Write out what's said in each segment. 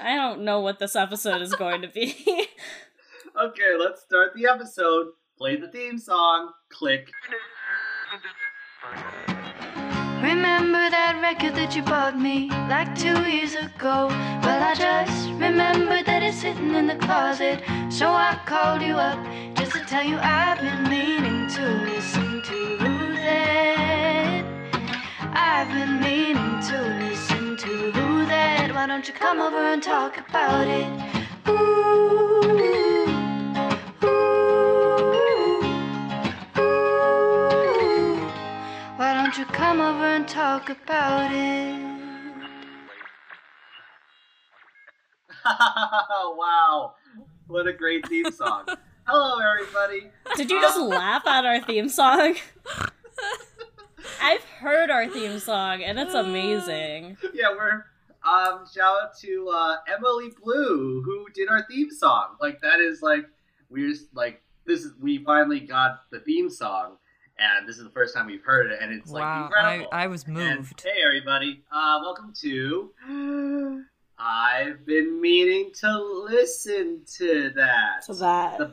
I don't know what this episode is going to be. okay, let's start the episode. Play the theme song. Click. Remember that record that you bought me like two years ago? Well, I just remembered that it's sitting in the closet. So I called you up just to tell you I've been meaning to listen to that. I've been meaning to listen to that. Why don't you come over and talk about it? Ooh. Why don't you come over and talk about it? wow. What a great theme song. Hello, everybody. Did you just um, laugh at our theme song? I've heard our theme song and it's uh, amazing. Yeah, we're um shout out to uh Emily Blue who did our theme song. Like that is like we're just like this is we finally got the theme song and this is the first time we've heard it and it's like incredible. I, I was And, moved. hey everybody, uh welcome to I've been meaning to listen to that. So that. The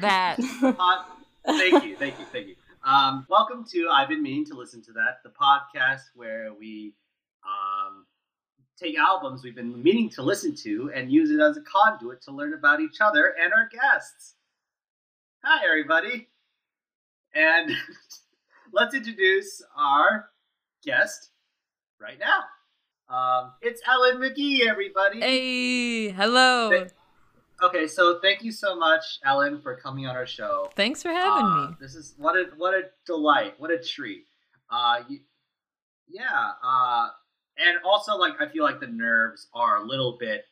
That pod- thank you, thank you, thank you. Um, welcome to I've been meaning to listen to that, the podcast where we um, take albums we've been meaning to listen to and use it as a conduit to learn about each other and our guests. Hi, everybody, and let's introduce our guest right now. Um, it's Ellen Magee, everybody. hey, hello. Th- Okay, so thank you so much, Ellen, for coming on our show. Thanks for having Uh, me. This is what a what a delight, what a treat. Uh, you, yeah. Uh, and also like I feel like the nerves are a little bit.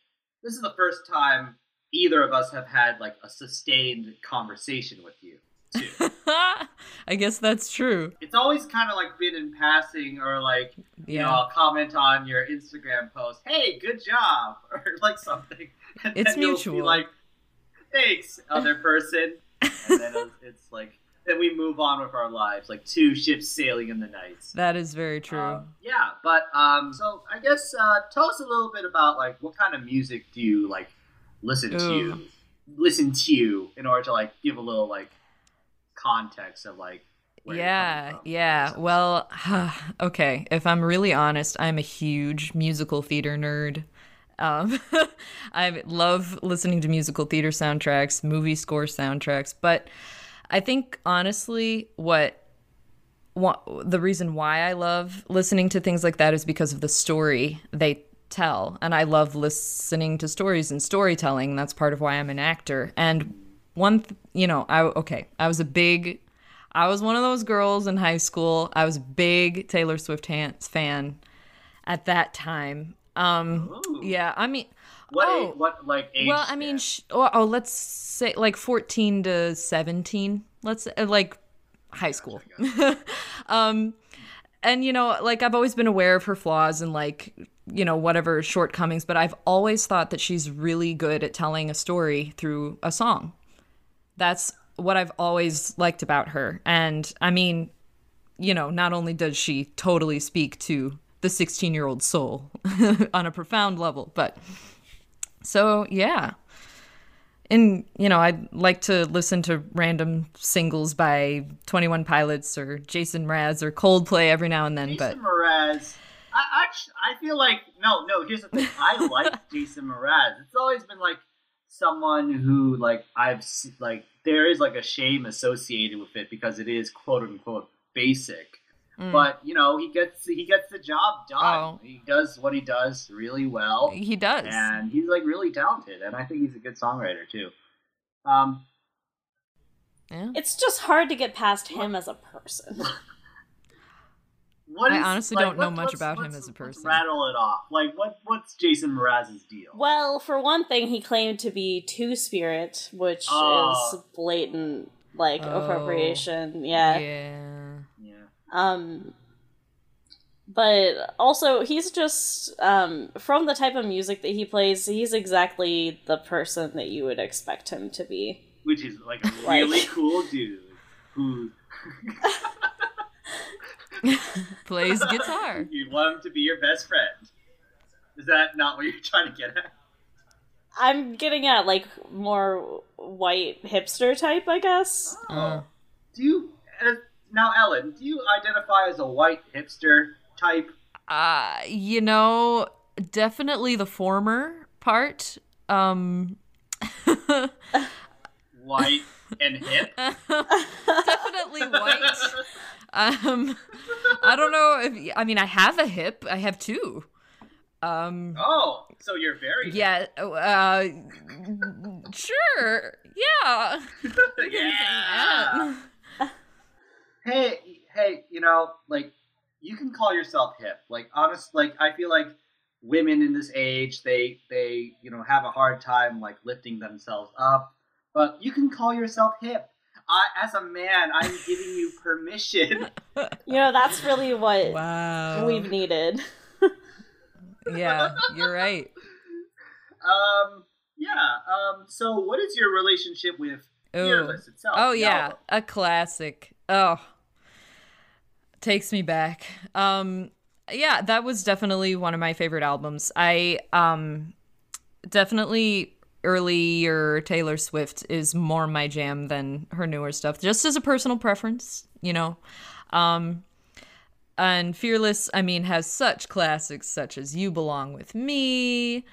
This is the first time either of us have had like a sustained conversation with you. Too. I guess that's true. it's always kind of like been in passing or like you know I'll comment on your Instagram post, "Hey, good job," or like something. And It's then you'll be mutual. like, "Thanks, other person," and then it's, it's like then we move on with our lives, like two ships sailing in the night. That is very true. Um, yeah, but um, so I guess uh, tell us a little bit about like what kind of music do you like listen to, Ooh. listen to you in order to like give a little like context of like. yeah, yeah. Well, okay. If I'm really honest, I'm a huge musical theater nerd. Um, I love listening to musical theater soundtracks, movie score soundtracks, but I think honestly, what the reason why I love listening to things like that is because of the story they tell, and I love listening to stories and storytelling. That's part of why I'm an actor. And one, th- you know, I okay, I was a big, I was one of those girls in high school. I was a big Taylor Swift fan at that time. Um, Ooh. yeah, I mean, What oh, age, what like age? well, I mean, sh- oh, oh, let's say like 14 to 17. Let's uh, like high school. um and you know, like I've always been aware of her flaws and like, you know, whatever shortcomings, but I've always thought that she's really good at telling a story through a song. That's what I've always liked about her. And I mean, you know, not only does she totally speak to the 16 year old soul on a profound level, but so yeah. And you know, I'd like to listen to random singles by 21 Pilots or Jason Mraz or Coldplay every now and then, but Jason Mraz. I, I I feel like no no. Here's the thing. I like Jason Mraz. It's always been like someone who like I've like there is like a shame associated with it because it is quote unquote basic. Mm. But you know he gets he gets the job done. Oh. He does what he does really well, he does. and he's like really talented. And I think he's a good songwriter too. Um, Yeah. It's just hard to get past him as a person. what I is- honestly like, don't know much about him as a person. rattle it off. Like what what's Jason Mraz's deal? Well, for one thing, he claimed to be Two Spirit, which Oh. is blatant like Oh. appropriation. Yeah. yeah. Yeah. Um but also he's just um from the type of music that he plays, he's exactly the person that you would expect him to be. Which is like a really cool dude who Plays guitar. you want him to be your best friend. Is that not what you're trying to get at? I'm getting at like more white hipster type, I guess. Uh. Do you uh, now, Ellen? Do you identify as a white hipster type? Uh, you know, definitely the former part. Um, White and hip. definitely white. Um, I don't know if I mean I have a hip. I have two. Um, Oh, so you're very yeah. Uh, sure. Yeah. yeah. Hey, hey, you know, like you can call yourself hip. Like honest, like I feel like women in this age, they they you know have a hard time like lifting themselves up, but you can call yourself hip. I, as a man, I'm giving you permission. You know, that's really what Wow. we've needed. Yeah, you're right. Um, yeah. Um, so what is your relationship with Ooh. Fearless itself? Oh yeah, album? a classic. Oh, takes me back. Um, yeah, that was definitely one of my favorite albums. I um, definitely earlier Taylor Swift is more my jam than her newer stuff, just as a personal preference, you know. Um, and Fearless, I mean, has such classics such as You Belong with Me,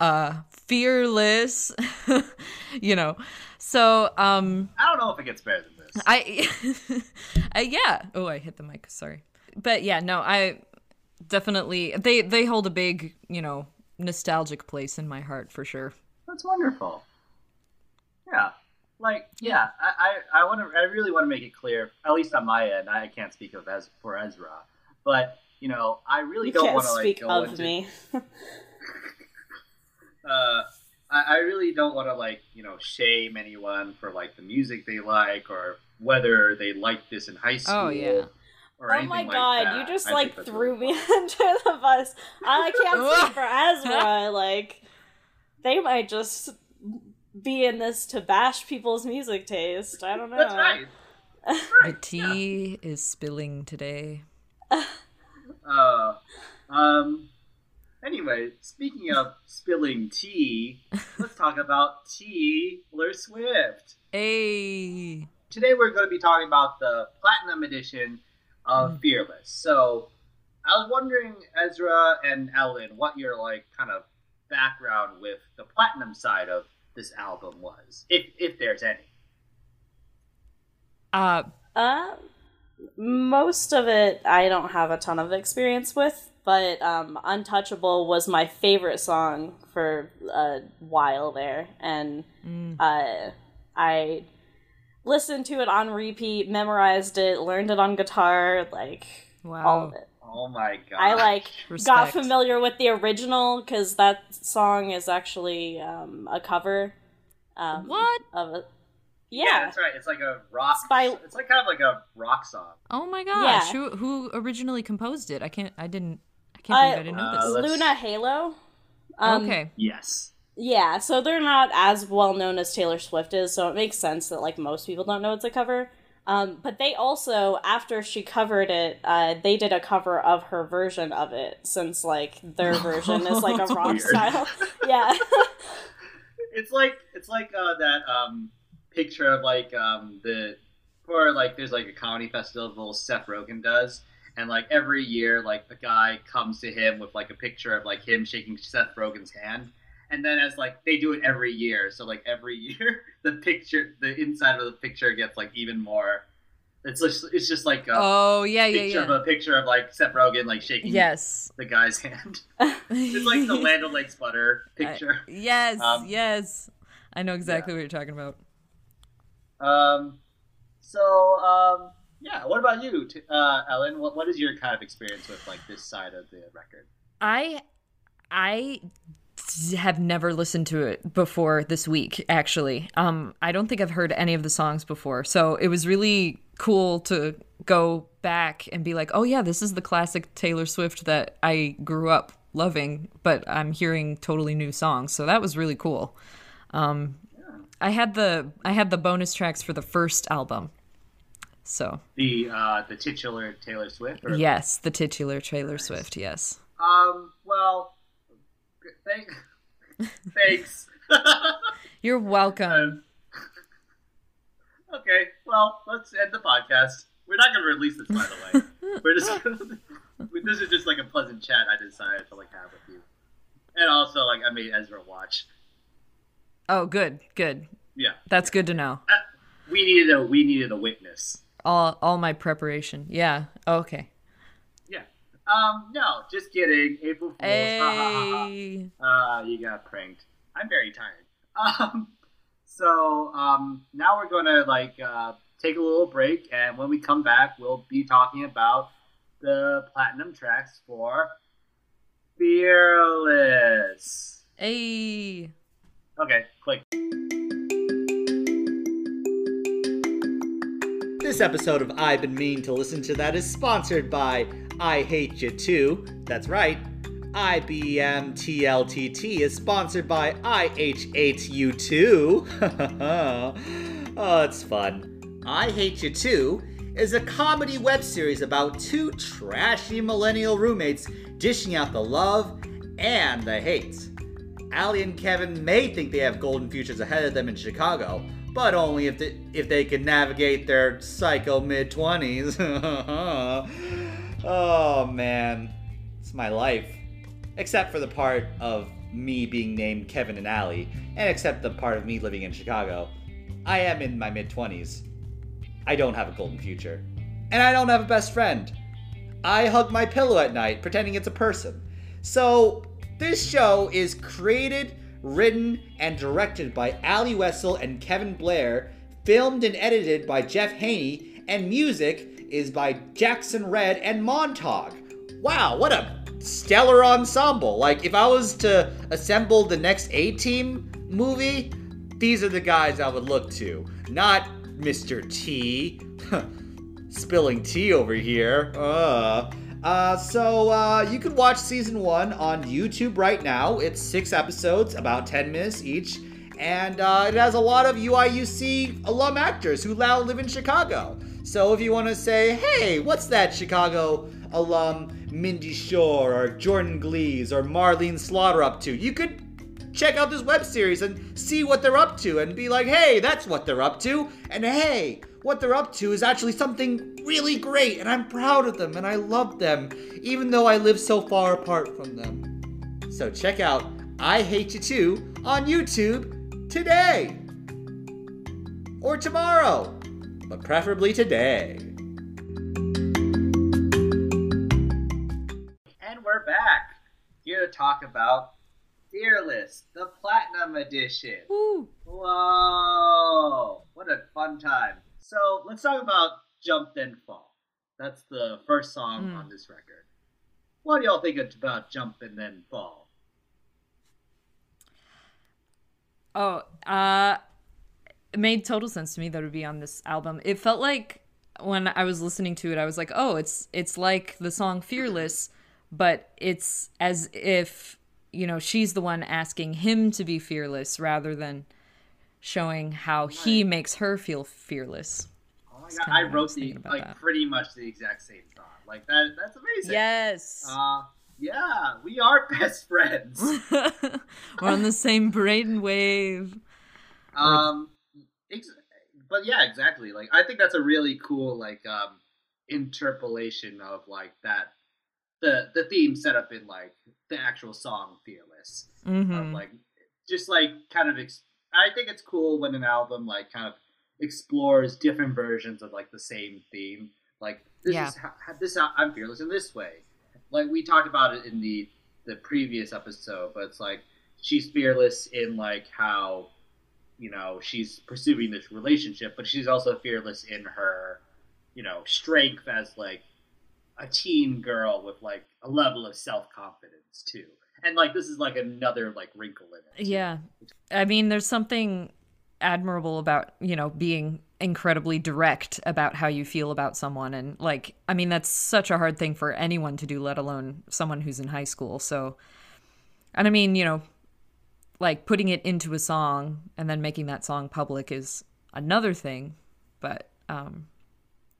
uh, Fearless, you know. So, um, I don't know if it gets better than. I, I yeah. Oh, I hit the mic. Sorry. But yeah, no, I definitely they they hold a big, you know, nostalgic place in my heart for sure. That's wonderful. Yeah. Like, yeah, I, I, I want to, I really want to make it clear, at least on my end. I can't speak of as for Ezra, but you know, I really You don't can't want to like speak go of into, me. uh, I, I really don't want to like you know shame anyone for like the music they like or whether they liked this in high school. Oh, yeah. Or Oh my like god, that. you just I like threw really me fun. under the bus. I can't speak for Ezra. Like, they might just be in this to bash people's music taste. I don't know. That's right. That's The right. tea is spilling today. Uh, um. Anyway, speaking of spilling tea, let's talk about Taylor Swift. Hey. Today we're going to be talking about the platinum edition of Fearless. So, I was wondering, Ezra and Ellen, what your like kind of background with the platinum side of this album was, if if there's any. Uh Uh, most of it I don't have a ton of experience with, but um, "Untouchable" was my favorite song for a while there, and mm, uh, I listened to it on repeat, memorized it, learned it on guitar, like all wow. of it. Oh my god! I like got familiar with the original because that song is actually um, a cover. Um, What? of a Yeah, yeah. that's right. It's like a rock. It's by- It's like kind of like a rock song. Oh my gosh. Yeah. Who who originally composed it? I can't I didn't I can't believe Uh, I didn't know Uh, this. let's- Luna Halo. Um, okay. Yes. Yeah, so they're not as well known as Taylor Swift is, so it makes sense that like most people don't know it's a cover. Um, but they also, after she covered it, uh, they did a cover of her version of it, since like their version is like a rock weird. style. Yeah, It's like it's like uh, that um, picture of like um, the or like there's like a comedy festival Seth Rogen does, and like every year like a guy comes to him with like a picture of like him shaking Seth Rogen's hand, and then as like they do it every year, so like every year the picture the inside of the picture gets like even more. It's just it's just like a Oh yeah, yeah, picture of a picture of like Seth Rogen like shaking Yes. the guy's hand. It's like the Land O'Lakes butter picture. yes, Um, yes. I know exactly what you're talking about. Um, so um, yeah. What about you, uh, Ellen? What what is your kind of experience with like this side of the record? I I have never listened to it before this week actually. Um I don't think I've heard any of the songs before. So it was really cool to go back and be like, "Oh yeah, this is the classic Taylor Swift that I grew up loving, but I'm hearing totally new songs." So that was really cool. Um I had the I had the bonus tracks for the first album. So, The uh, the titular Taylor Swift. Or, yes, the titular Taylor Swift, yes. Um. Well, Thank, thanks. You're welcome. okay, well, let's end the podcast. We're not going to release this, by the way. We're just gonna, this is just like a pleasant chat I decided to like have with you, and also like I made Ezra watch. Oh, good, good. Yeah, That's good to know. Uh, we needed a we needed a witness. All all my preparation. Yeah. Okay. Yeah. Um. No, just kidding. April Fools. Ha, ha, ha, ha. Hey. Uh, you got pranked. I'm very tired. Um, so um, now we're gonna like uh, take a little break, and when we come back, we'll be talking about the platinum tracks for Fearless. Hey. Okay, click. This episode of I've Been Mean to Listen to That is sponsored by I Hate You Too. That's right. IBM TLTT is sponsored by I H Hate You Too. oh, it's fun. I Hate You Too is a comedy web series about two trashy millennial roommates dishing out the love and the hate. Allie and Kevin may think they have golden futures ahead of them in Chicago, but only if they, if they can navigate their psycho mid 20s. oh man, it's my life. Except for the part of me being named Kevin and Allie, and except the part of me living in Chicago. I am in my mid 20s. I don't have a golden future. And I don't have a best friend. I hug my pillow at night, pretending it's a person. So, this show is created, written, and directed by Ali Wessel and Kevin Blair, filmed and edited by Jeff Haney, and music is by Jackson Red and Montauk. Wow, what a stellar ensemble. Like, if I was to assemble the next A Team movie, these are the guys I would look to. Not Mr. T. Spilling tea over here. Uh. Uh, so uh, you can watch season one on YouTube right now. It's six episodes, about 10 minutes each, and uh, it has a lot of UIUC alum actors who now live in Chicago. So if you want to say, hey, what's that Chicago alum Mindy Shore or Jordan Glees or Marlene Slaughter up to, you could check out this web series and see what they're up to and be like, hey, that's what they're up to. And hey, what they're up to is actually something really great, and I'm proud of them and I love them, even though I live so far apart from them. So check out I Hate You Too on YouTube today. Or tomorrow, but preferably today. And we're back here to talk about Fearless, the Platinum Edition. Woo. Whoa! What a fun time. So let's talk about Jump Then Fall. That's the first song Hmm. on this record. What do y'all think about Jump and Then Fall? Oh, uh, it made total sense to me that it would be on this album. It felt like when I was listening to it, I was like, oh, it's it's like the song "Fearless," but it's as if you know she's the one asking him to be fearless rather than showing how he makes her feel fearless. Oh my god, I wrote the like that. pretty much the exact same thought. Like that that's amazing. Yes. Uh yeah, we are best friends. We're on the same brain wave. Um, ex- but yeah, exactly. Like I think that's a really cool like um interpolation of like that the the theme set up in like the actual song "Fearless." Mm-hmm. Of like just like kind of. Ex- I think it's cool when an album like kind of explores different versions of like the same theme. Like this Yeah. is how, this how I'm fearless in this way. Like we talked about it in the the previous episode, but it's like she's fearless in like how you know she's pursuing this relationship, but she's also fearless in her you know strength as like a teen girl with like a level of self confidence too. And like this is like another like wrinkle in it. Yeah. I mean, there's something admirable about, you know, being incredibly direct about how you feel about someone. And, like, I mean, that's such a hard thing for anyone to do, let alone someone who's in high school. So, and I mean, you know, like putting it into a song and then making that song public is another thing. But, um,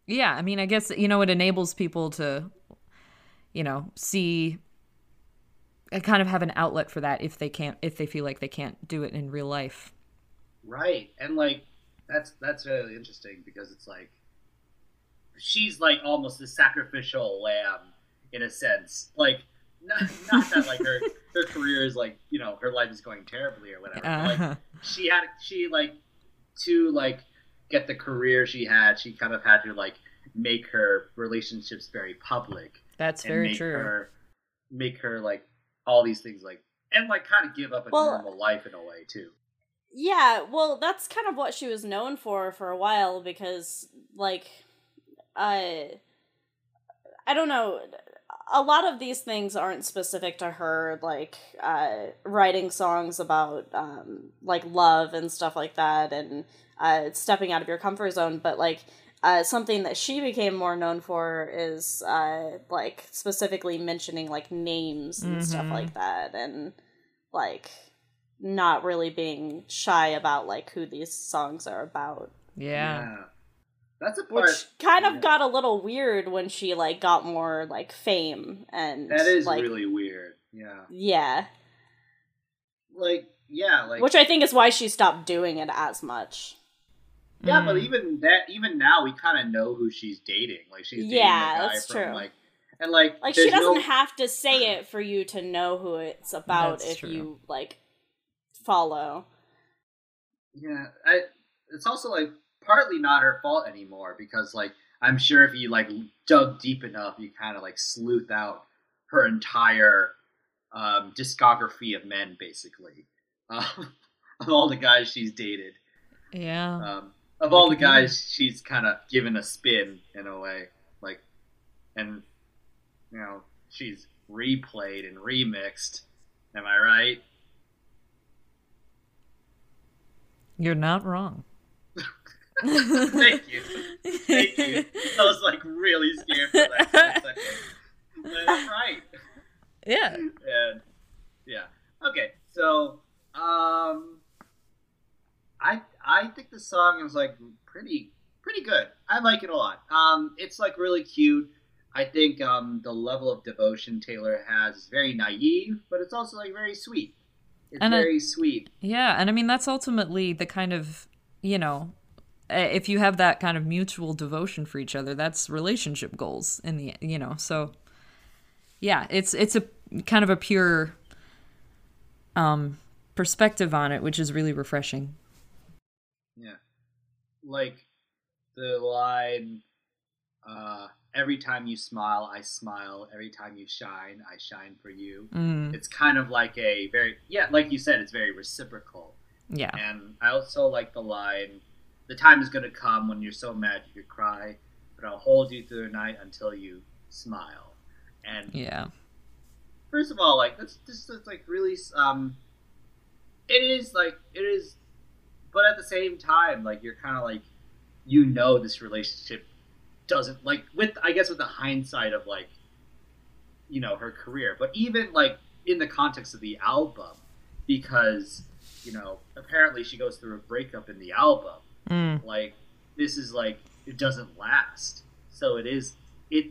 yeah, I mean, I guess, you know, it enables people to, you know, see uh, kind of have an outlet for that if they can't if they feel like they can't do it in real life. Right, and like that's that's really interesting because it's like she's like almost the sacrificial lamb in a sense. Like not, not that like her her career is like you know her life is going terribly or whatever. Uh-huh. Like she had she like to like get the career she had. She kind of had to like make her relationships very public That's and very make true. her make her like all these things like and like kind of give up a Well- normal life in a way too. Yeah, well, that's kind of what she was known for for a while because, like, uh, I don't know. A lot of these things aren't specific to her, like uh, writing songs about um, like love and stuff like that, and uh, stepping out of your comfort zone. But like uh, something that she became more known for is uh, like specifically mentioning like names and stuff Mhm. like that, and like not really being shy about like who these songs are about yeah. That's a part which kind of yeah. got a little weird when she like got more like fame and that is like really weird. Yeah. yeah Like yeah, like which i think is why she stopped doing it as much Yeah, but Mm. even that, even now, we kind of know who she's dating. Like she's dating Yeah, the guy that's from true. like, and like, like she doesn't no- have to say it for you to know who it's about That's if true. you like follow Yeah, I. It's also like partly not her fault anymore because like I'm sure if you like dug deep enough, you kind of like sleuth out her entire um, discography of men, basically, um, of all the guys she's dated. Yeah. um, of all the guys she's kind of given a spin in a way like and you know she's replayed and remixed am i right You're not wrong. thank you. Thank you. I was like really scared for that second. But right. Yeah. and yeah. Okay so um i i think the song is like pretty pretty good. I like it a lot. Um it's like really cute. I think um the level of devotion taylor has is very naive but it's also like very sweet. It's And I- very sweet. Yeah, and I mean that's ultimately the kind of, you know, if you have that kind of mutual devotion for each other, that's relationship goals in the, you know. So yeah, it's it's a kind of a pure um perspective on it, which is really refreshing. yeah like the line uh every time you smile i smile every time you shine i shine for you Mm, it's kind of like a very yeah like you said it's very reciprocal yeah. and i also like the line the time is going to come when you're so mad you could cry but i'll hold you through the night until you smile and Yeah. first of all like that's just that's, like really um it is like it is but at the same time like you're kind of like you know this relationship doesn't like with i guess with the hindsight of like you know her career but even like in the context of the album because you know apparently she goes through a breakup in the album Mm, like this is like it doesn't last. So it is it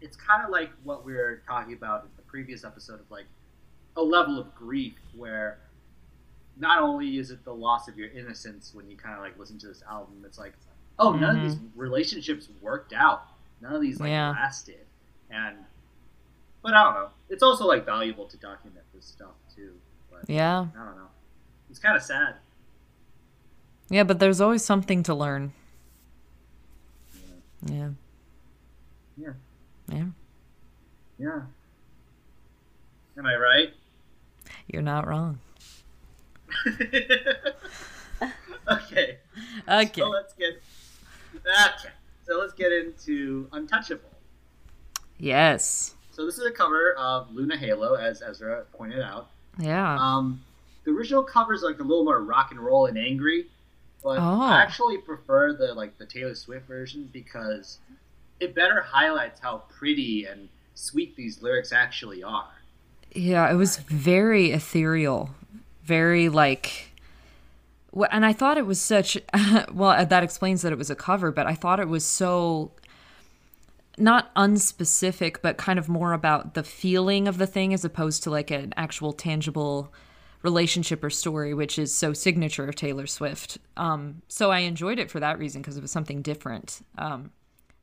it's kind of like what we were talking about in the previous episode of like a level of grief where not only is it the loss of your innocence when you kind of like listen to this album it's like oh none of these relationships worked out. None of these like Yeah. lasted. And but i don't know. It's also like valuable to document this stuff too but yeah. i don't know. It's kind of sad Yeah, but there's always something to learn. Yeah. yeah Yeah. yeah am i right You're not wrong. okay, Okay. so let's get okay. So let's get into Untouchable. Yes. So this is a cover of Luna Halo, as Ezra pointed out. Yeah. Um, the original cover is like a little more rock and roll and angry, but Oh. I actually prefer the like the Taylor Swift version because it better highlights how pretty and sweet these lyrics actually are. Yeah, it was very ethereal, very like. And I thought it was such. Well, uh, that explains that it was a cover, but I thought it was so. not unspecific, but kind of more about the feeling of the thing as opposed to like an actual tangible relationship or story, which is so signature of Taylor Swift. Um, so I enjoyed it for that reason because it was something different. Um,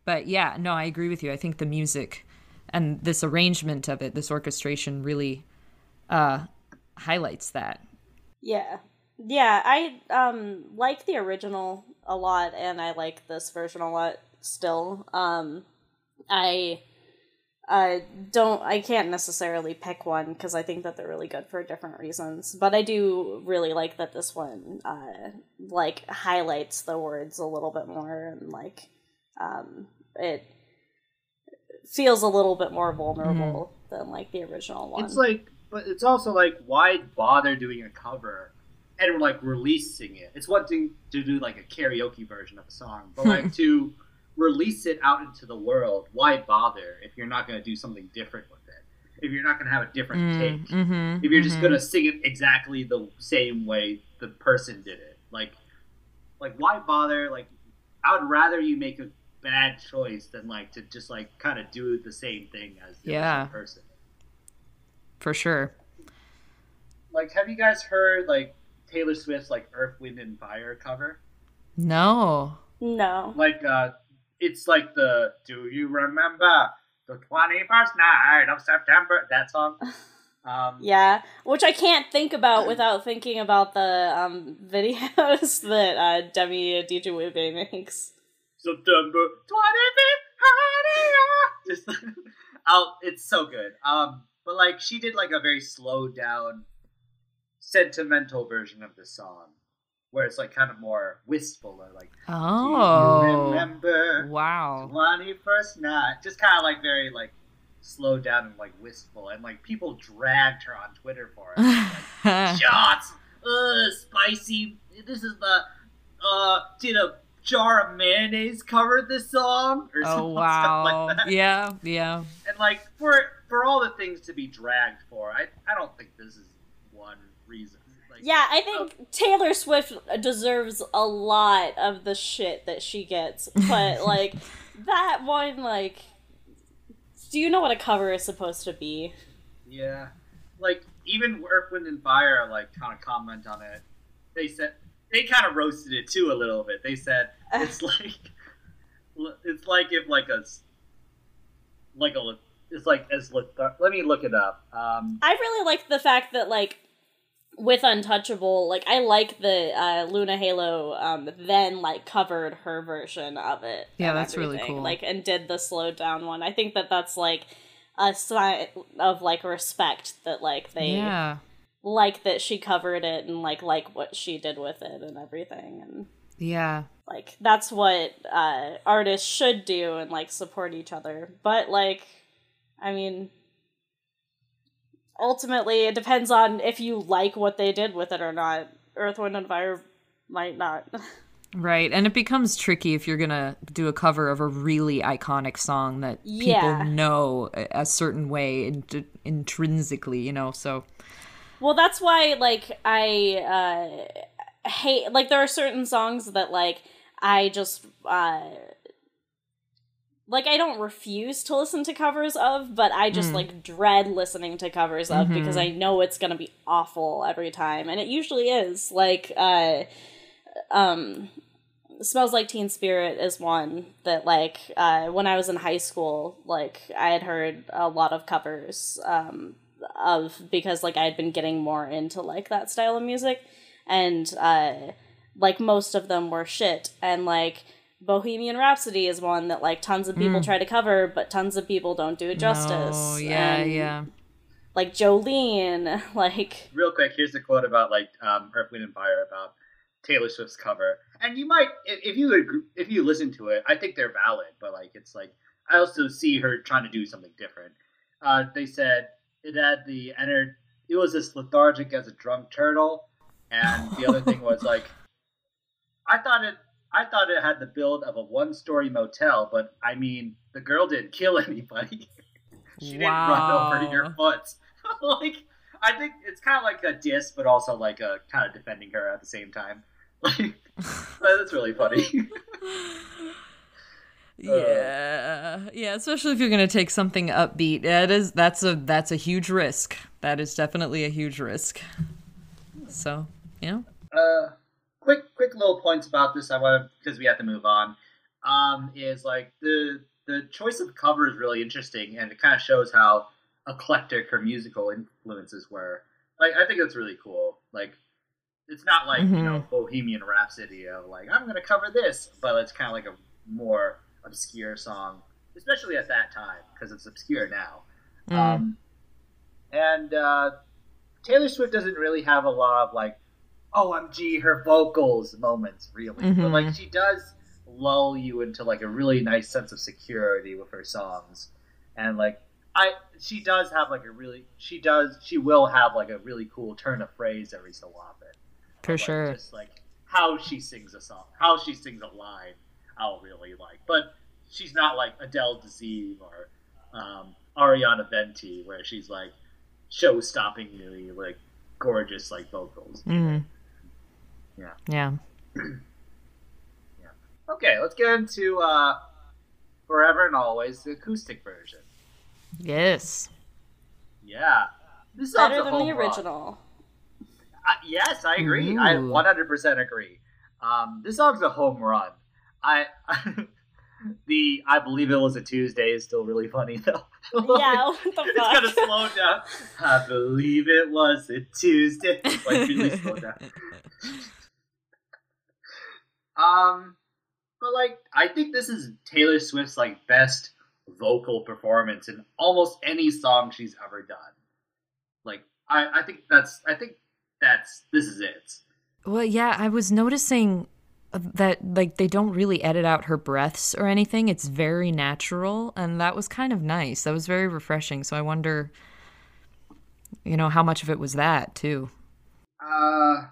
but yeah, no, I agree with you. I think the music and this arrangement of it, this orchestration, really uh, highlights that. Yeah. Yeah, I um like the original a lot and I like this version a lot still. Um I I don't I can't necessarily pick one because I think that they're really good for different reasons. But I do really like that this one uh like highlights the words a little bit more and like um it feels a little bit more vulnerable than like the original one. It's like, but it's also like, why bother doing a cover and like releasing it? It's one thing to do like a karaoke version of a song, but like to release it out into the world, why bother if you're not going to do something different with it? If you're not going to have a different take, Mm-hmm, if you're just going to sing it exactly the same way the person did it, like, like why bother? Like, I would rather you make a bad choice than like to just like kind of do the same thing as the Yeah. original person. for sure. like have you guys heard like Taylor Swift's like Earth, Wind and Fire cover? No. no. Like uh it's like the Do you remember the twenty first night of September that song? Um Yeah, which I can't think about without thinking about the um videos that uh Demi Dijawibe makes. September twenty fifth Just it's so good. Um but like she did like a very slowed down sentimental version of the song where it's like kind of more wistful or like Oh. remember Wow. Twenty first night, just kind of like very like slowed down and like wistful, and like people dragged her on Twitter for it. Like, Shots, uh, spicy. This is the uh, did a jar of mayonnaise cover this song or oh wow. stuff like that? Yeah, yeah. And like for for all the things to be dragged for, I I don't think this is one reason. Like, Yeah, I think Taylor Swift deserves a lot of the shit that she gets, but like that one, like, do you know what a cover is supposed to be? Yeah, like even Earth, Wind, and Fire like kind of comment on it. They said they kind of roasted it too a little bit. They said it's like it's like if like a like a it's like as let me look it up. Um, I really like the fact that like with Untouchable, like I like the uh, Luna Halo um then like covered her version of it. Yeah, that's really cool. Like and did the slowed down one. I think that that's like a sign of like respect that like they Yeah. like that she covered it and like like what she did with it and everything and Yeah. like that's what uh artists should do and like support each other but like i mean ultimately it depends on if you like what they did with it or not earth wind and fire might not Right. And it becomes tricky if you're going to do a cover of a really iconic song that people Yeah. know a a certain way in- intrinsically, you know. So, Well, that's why like I uh hate like there are certain songs that like I just uh like I don't refuse to listen to covers of, but I just like dread listening to covers of because I know it's going to be awful every time and it usually is. Like uh um Smells Like Teen Spirit is one that like uh when I was in high school, like I had heard a lot of covers um of because like I had been getting more into like that style of music and uh like most of them were shit and like Bohemian Rhapsody is one that like tons of people try to cover but tons of people don't do it justice. Oh, yeah, And, yeah. Like Jolene, like real quick, here's a quote about like um, Earth, Wind, and Fire about Taylor Swift's cover. And you might, if if you agree, if you listen to it, I think they're valid. But like, it's like I also see her trying to do something different. Uh, they said it had the ener- It was as lethargic as a drunk turtle, and the other thing was like, I thought it. I thought it had the build of a one-story motel, but I mean, the girl didn't kill anybody. she didn't run over your foot. like, I think it's kind of like a diss, but also like a kind of defending her at the same time. Like, that's really funny. Yeah, yeah. Especially if you're gonna take something upbeat, it is. That's a that's a huge risk. That is definitely a huge risk. So you know. Uh, quick, quick little points about this. I want because we have to move on. Um, is like the the choice of cover is really interesting, and it kind of shows how eclectic her musical influences were. Like, I think that's really cool. Like, it's not like you know Bohemian Rhapsody of like I'm gonna cover this, but it's kind of like a more obscure song, especially at that time because it's obscure now. Um, and uh, Taylor Swift doesn't really have a lot of like, OMG, her vocals moments really, but like she does lull you into like a really nice sense of security with her songs, and like I she does have like a really she does she will have like a really cool turn of phrase every so often. For Like, sure. Just like how she sings a song, how she sings a line, I'll really like. But she's not like Adele Dazeem or um, Ariana Venti, where she's like show-stoppingly like gorgeous like vocals. Mm. Yeah. Yeah. Okay, let's get into uh, Forever and Always, the acoustic version. Yes. Yeah, this song's Better than the run. original. Uh, yes, I agree. I 100% agree. Um, this song's a home run. I the I believe it was a Tuesday is still really funny though. Yeah, what the it's gonna fuck? slow down. I believe it was a Tuesday. It's like really slow down. Um, but like I think this is Taylor Swift's like best vocal performance in almost any song she's ever done. Like I, I think that's I think that's this is it. Well, yeah, I was noticing that like they don't really edit out her breaths or anything. It's very natural, and that was kind of nice. That was very refreshing. So I wonder, you know, how much of it was that too. Uh,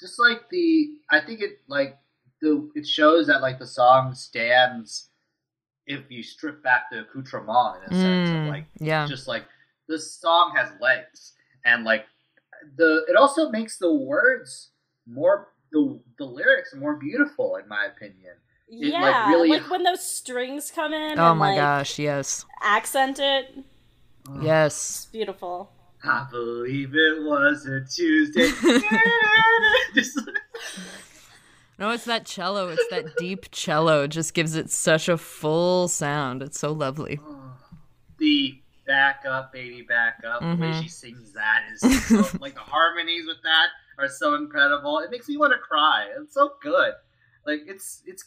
just like the, I think it like the it shows that like the song stands if you strip back the accoutrement in a sense of Mm, like yeah. just like the song has legs and like the it also makes the words more the the lyrics more beautiful in my opinion. It, like, yeah, really- like when those strings come in Oh and my like gosh, yes, accent it. yes. It's beautiful. I believe it was a Tuesday. Just- No, it's that cello. It's that deep cello. It just gives it such a full sound. It's so lovely. the back up, baby, back up. The way Mhm. she sings that is so, like the harmonies with that are so incredible. It makes me want to cry. It's so good. Like it's it's.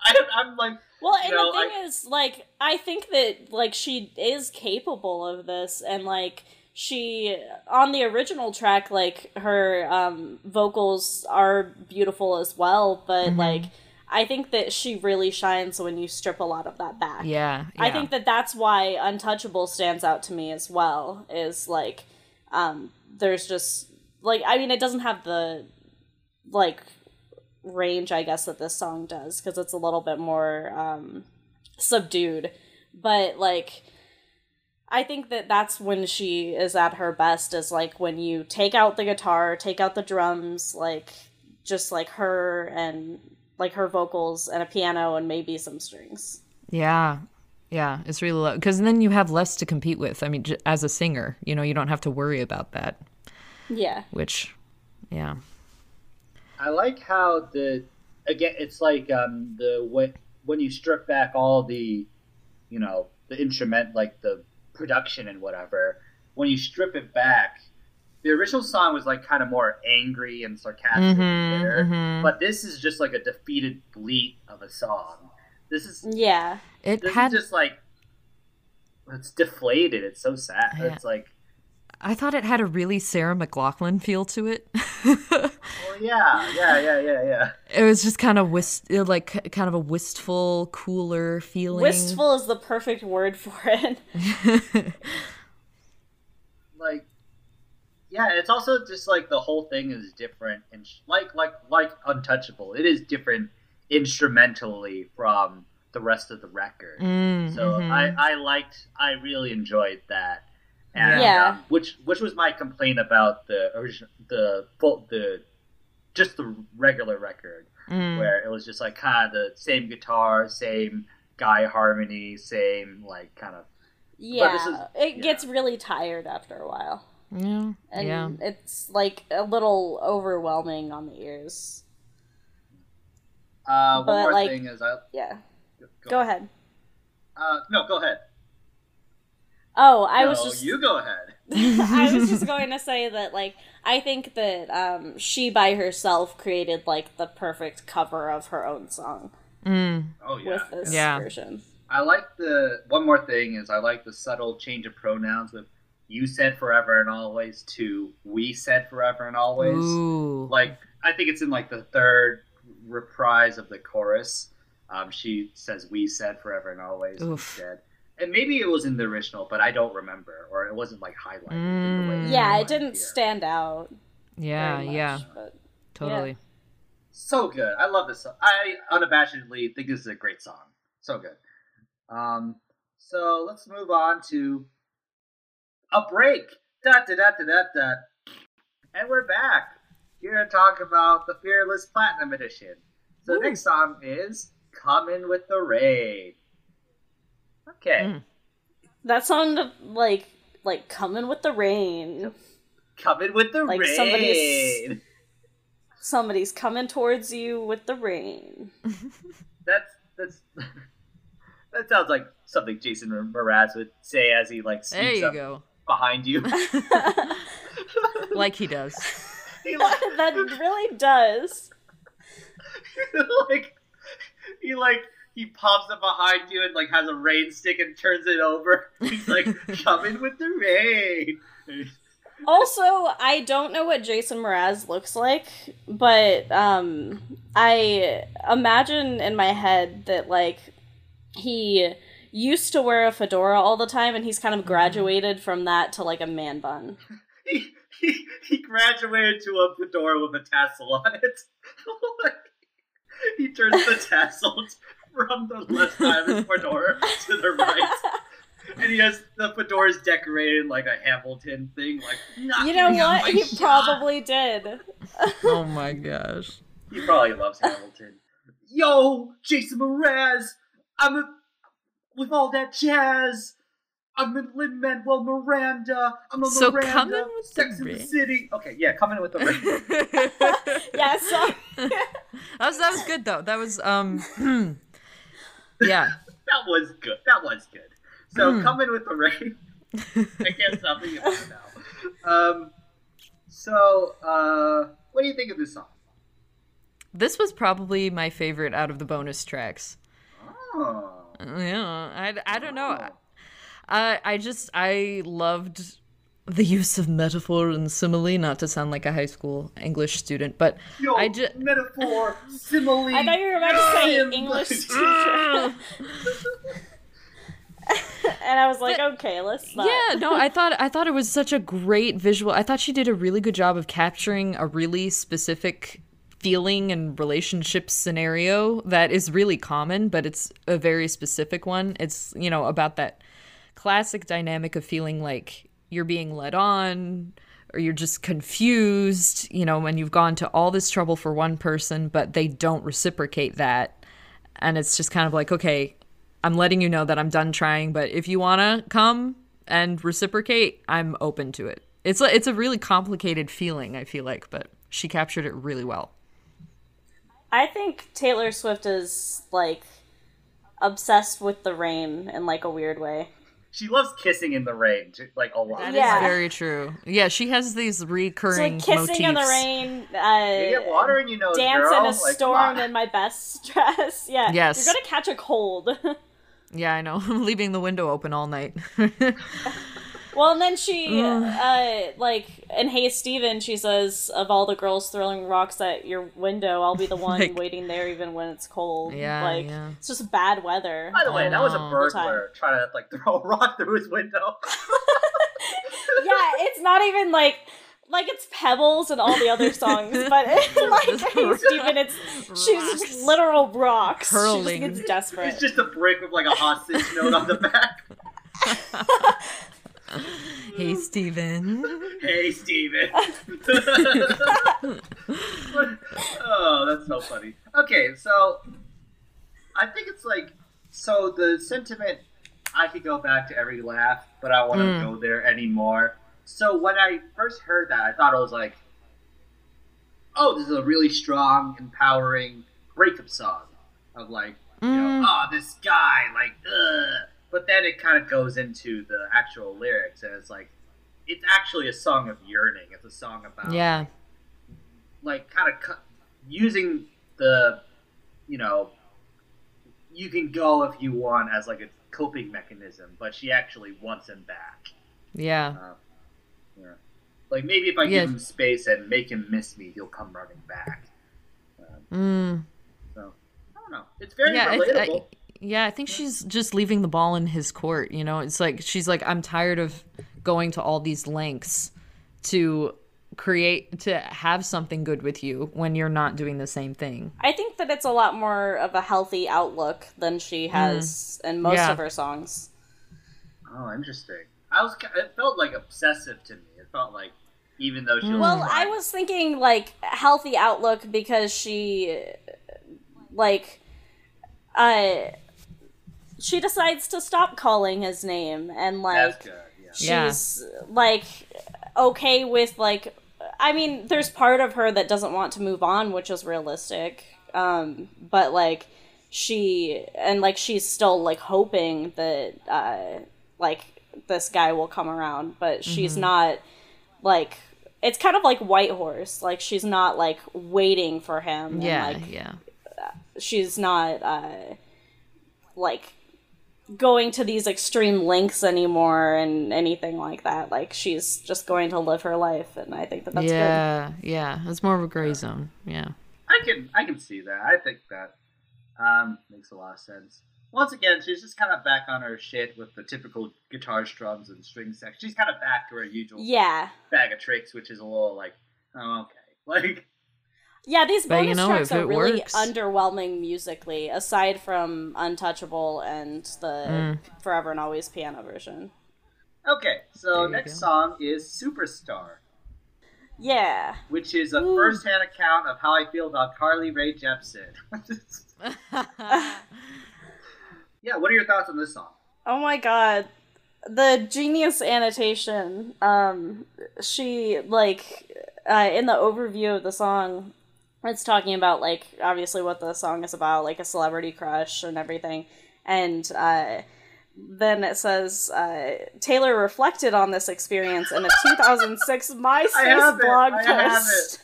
I, I'm like Well, and know, the thing is, like, I think that like she is capable of this, and like she on the original track, like her um, vocals are beautiful as well, but Mm-hmm. like I think that she really shines when you strip a lot of that back. Yeah, I think that that's why Untouchable stands out to me as well. Is like, um, there's just like I mean, it doesn't have the like range, I guess, that this song does because it's a little bit more um, subdued. But like, I think that that's when she is at her best. Is like when you take out the guitar, take out the drums, like just like her and like her vocals and a piano and maybe some strings. Yeah. Yeah, it's really low because then you have less to compete with. I mean, j- as a singer, you know, you don't have to worry about that. Yeah. Which, yeah, I like how the again it's like um the when when you strip back all the you know the instrument like the production and whatever when you strip it back the original song was like kind of more angry and sarcastic and bitter mhm. but this is just like a defeated bleat of a song this is Yeah. it this had. is just like it's deflated it's so sad Yeah. it's like I thought it had a really Sarah McLachlan feel to it. well yeah yeah yeah yeah yeah it was just kind of wist, like kind of a wistful, cooler feeling. Wistful is the perfect word for it. like yeah it's also just like the whole thing is different and like like like untouchable it is different instrumentally from the rest of the record Mm, so mhm. i i liked i really enjoyed that and Yeah. um, which which was my complaint about the original the full the just the regular record Mm. where it was just like kind of the same guitar same guy harmony, same like kind of. Yeah, is- it yeah. gets really tired after a while, Yeah. and yeah. it's like a little overwhelming on the ears. Uh, one But, more like- thing is I Yeah, go ahead. Uh, no, go ahead. Oh, I was no, just you go ahead. I was just going to say that like I think that um she by herself created like the perfect cover of her own song Mm. Oh yeah. with this Yeah. version. I like the one more thing is I like the subtle change of pronouns with you said forever and always to we said forever and always. Ooh. Like I think it's in like the third reprise of the chorus. Um, she says we said forever and always Oof. instead. And maybe it was in the original, but I don't remember, or it wasn't like highlighted. in the way Mm. Yeah, it didn't here. stand out. yeah, much, yeah. But Totally. So good. I love this song. I unabashedly think this is a great song. So good. Um, so let's move on to a break. Da da da da da da. And we're back. Here to talk about the Fearless Platinum Edition. So the next song is Coming with the Rain. Okay. Mm. that song like like coming with the rain. Coming with the Like rain. somebody's- Somebody's coming towards you with the rain. That's that's that sounds like something Jason Mraz would say as he like sneaks up go. behind you. Like he does. he like, that really does. like he like he pops up behind you and like has a rain stick and turns it over. He's like coming with the rain. Also, I don't know what Jason Mraz looks like, but um I imagine in my head that like he used to wear a fedora all the time and he's kind of graduated from that to like a man bun. He, he he graduated to a fedora with a tassel on it. Like, he turns the tassel from the left side of his fedora to the right. And he has the fedora's decorated like a Hamilton thing, like You know what? He shot. probably did. Oh my gosh. He probably loves Hamilton. Yo, Jason Mraz, I'm a, with all that jazz. I'm in Lin Manuel Miranda. I'm a So Miranda. coming with the Sex in the? City. Okay, yeah, coming in with the rain. Yeah, so that was that was good though. That was um yeah. that was good. That was good. So Mm. coming with the rain. I can't stop thinking about it now. Um. So, uh, what do you think of this song? This was probably my favorite out of the bonus tracks. Oh. Yeah, I, I don't know. I I just I loved the use of metaphor and simile. Not to sound like a high school English student, but Yo, I ju- metaphor, simile. I thought you were about to say. English teacher. and I was like, okay, let's not. yeah, no, I thought I thought it was such a great visual. I thought she did a really good job of capturing a really specific feeling and relationship scenario that is really common, but it's a very specific one. It's, you know, about that classic dynamic of feeling like you're being led on or you're just confused, you know, when you've gone to all this trouble for one person, but they don't reciprocate that. And it's just kind of like, okay, I'm letting you know that I'm done trying, but if you want to come and reciprocate, I'm open to it. It's a, it's a really complicated feeling, I feel like, but she captured it really well. I think Taylor Swift is like obsessed with the rain in like a weird way. She loves kissing in the rain, j- like a lot. That is Yeah. very true. Yeah, she has these So recurring like kissing in the motifs. rain, You uh, get water in your nose, dance girl. in a Like, storm in my best dress. Yeah, Yes. you're gonna catch a cold. Yeah, I know. I'm leaving the window open all night. Well, and then she, uh, like in Hey Stephen, she says, "Of all the girls throwing rocks at your window, I'll be the one Like- waiting there even when it's cold." Yeah, like yeah. it's just bad weather. By the way, I that was a know. burglar trying to like throw a rock through his window. yeah, it's not even like like it's pebbles and all the other songs, but like Hey Stephen, it's she's just literal rocks. Hurling. She just gets desperate. It's just a brick with like a hostage note on the back. hey, Stephen. Hey, Stephen. oh, that's so funny. Okay, so I think it's like so the sentiment, I could go back to every laugh, but I want to Mm. go there anymore. So when I first heard that, I thought it was like, oh, this is a really strong, empowering breakup song of like, you know, Mm. oh, this guy, like, ugh. But then it kind of goes into the actual lyrics, and it's like, it's actually a song of yearning. It's a song about Yeah. like kind of cu- using the you know you can go if you want as like a coping mechanism but she actually wants him back Yeah. uh, yeah. like maybe if i Yeah. give him space and make him miss me he'll come running back Mm. so i don't know it's very Yeah, relatable I, yeah, I think she's just leaving the ball in his court. You know, it's like she's like, I'm tired of going to all these lengths to create to have something good with you when you're not doing the same thing. I think that it's a lot more of a healthy outlook than she has in most Yeah. of her songs. oh interesting i was it felt like obsessive to me it felt like even though she was Well, like, I was thinking like healthy outlook because she like uh she decides to stop calling his name and like that's good yeah Yeah. she's like okay with like I mean, there's part of her that doesn't want to move on, which is realistic. Um, but like she and like she's still like hoping that uh like this guy will come around, but she's not like it's kind of like White Horse. Like she's not like waiting for him. and, Yeah, like yeah. she's not uh like going to these extreme lengths anymore and anything like that like she's just going to live her life and i think that that's good yeah, yeah. It's more of a gray zone. Yeah. I can I can see that. I think that um, makes a lot of sense. Once again, she's just kind of back on her shit with the typical guitar strums and string section. She's kind of back to her usual yeah bag of tricks, which is a little like, oh, okay, like yeah these But, you bonus know, tracks are really works- underwhelming musically aside from untouchable and the Mm. forever and always piano version okay. So next go. song is Superstar, yeah which is a first-hand account of how I feel about Carly Rae Jepsen. yeah, what are your thoughts on this song? Oh my god. The genius annotation. Um she like uh in the overview of the song it's talking about like obviously what the song is about, like a celebrity crush and everything. And uh then it says uh, Taylor reflected on this experience in a 2006 MySpace have it. blog I have post.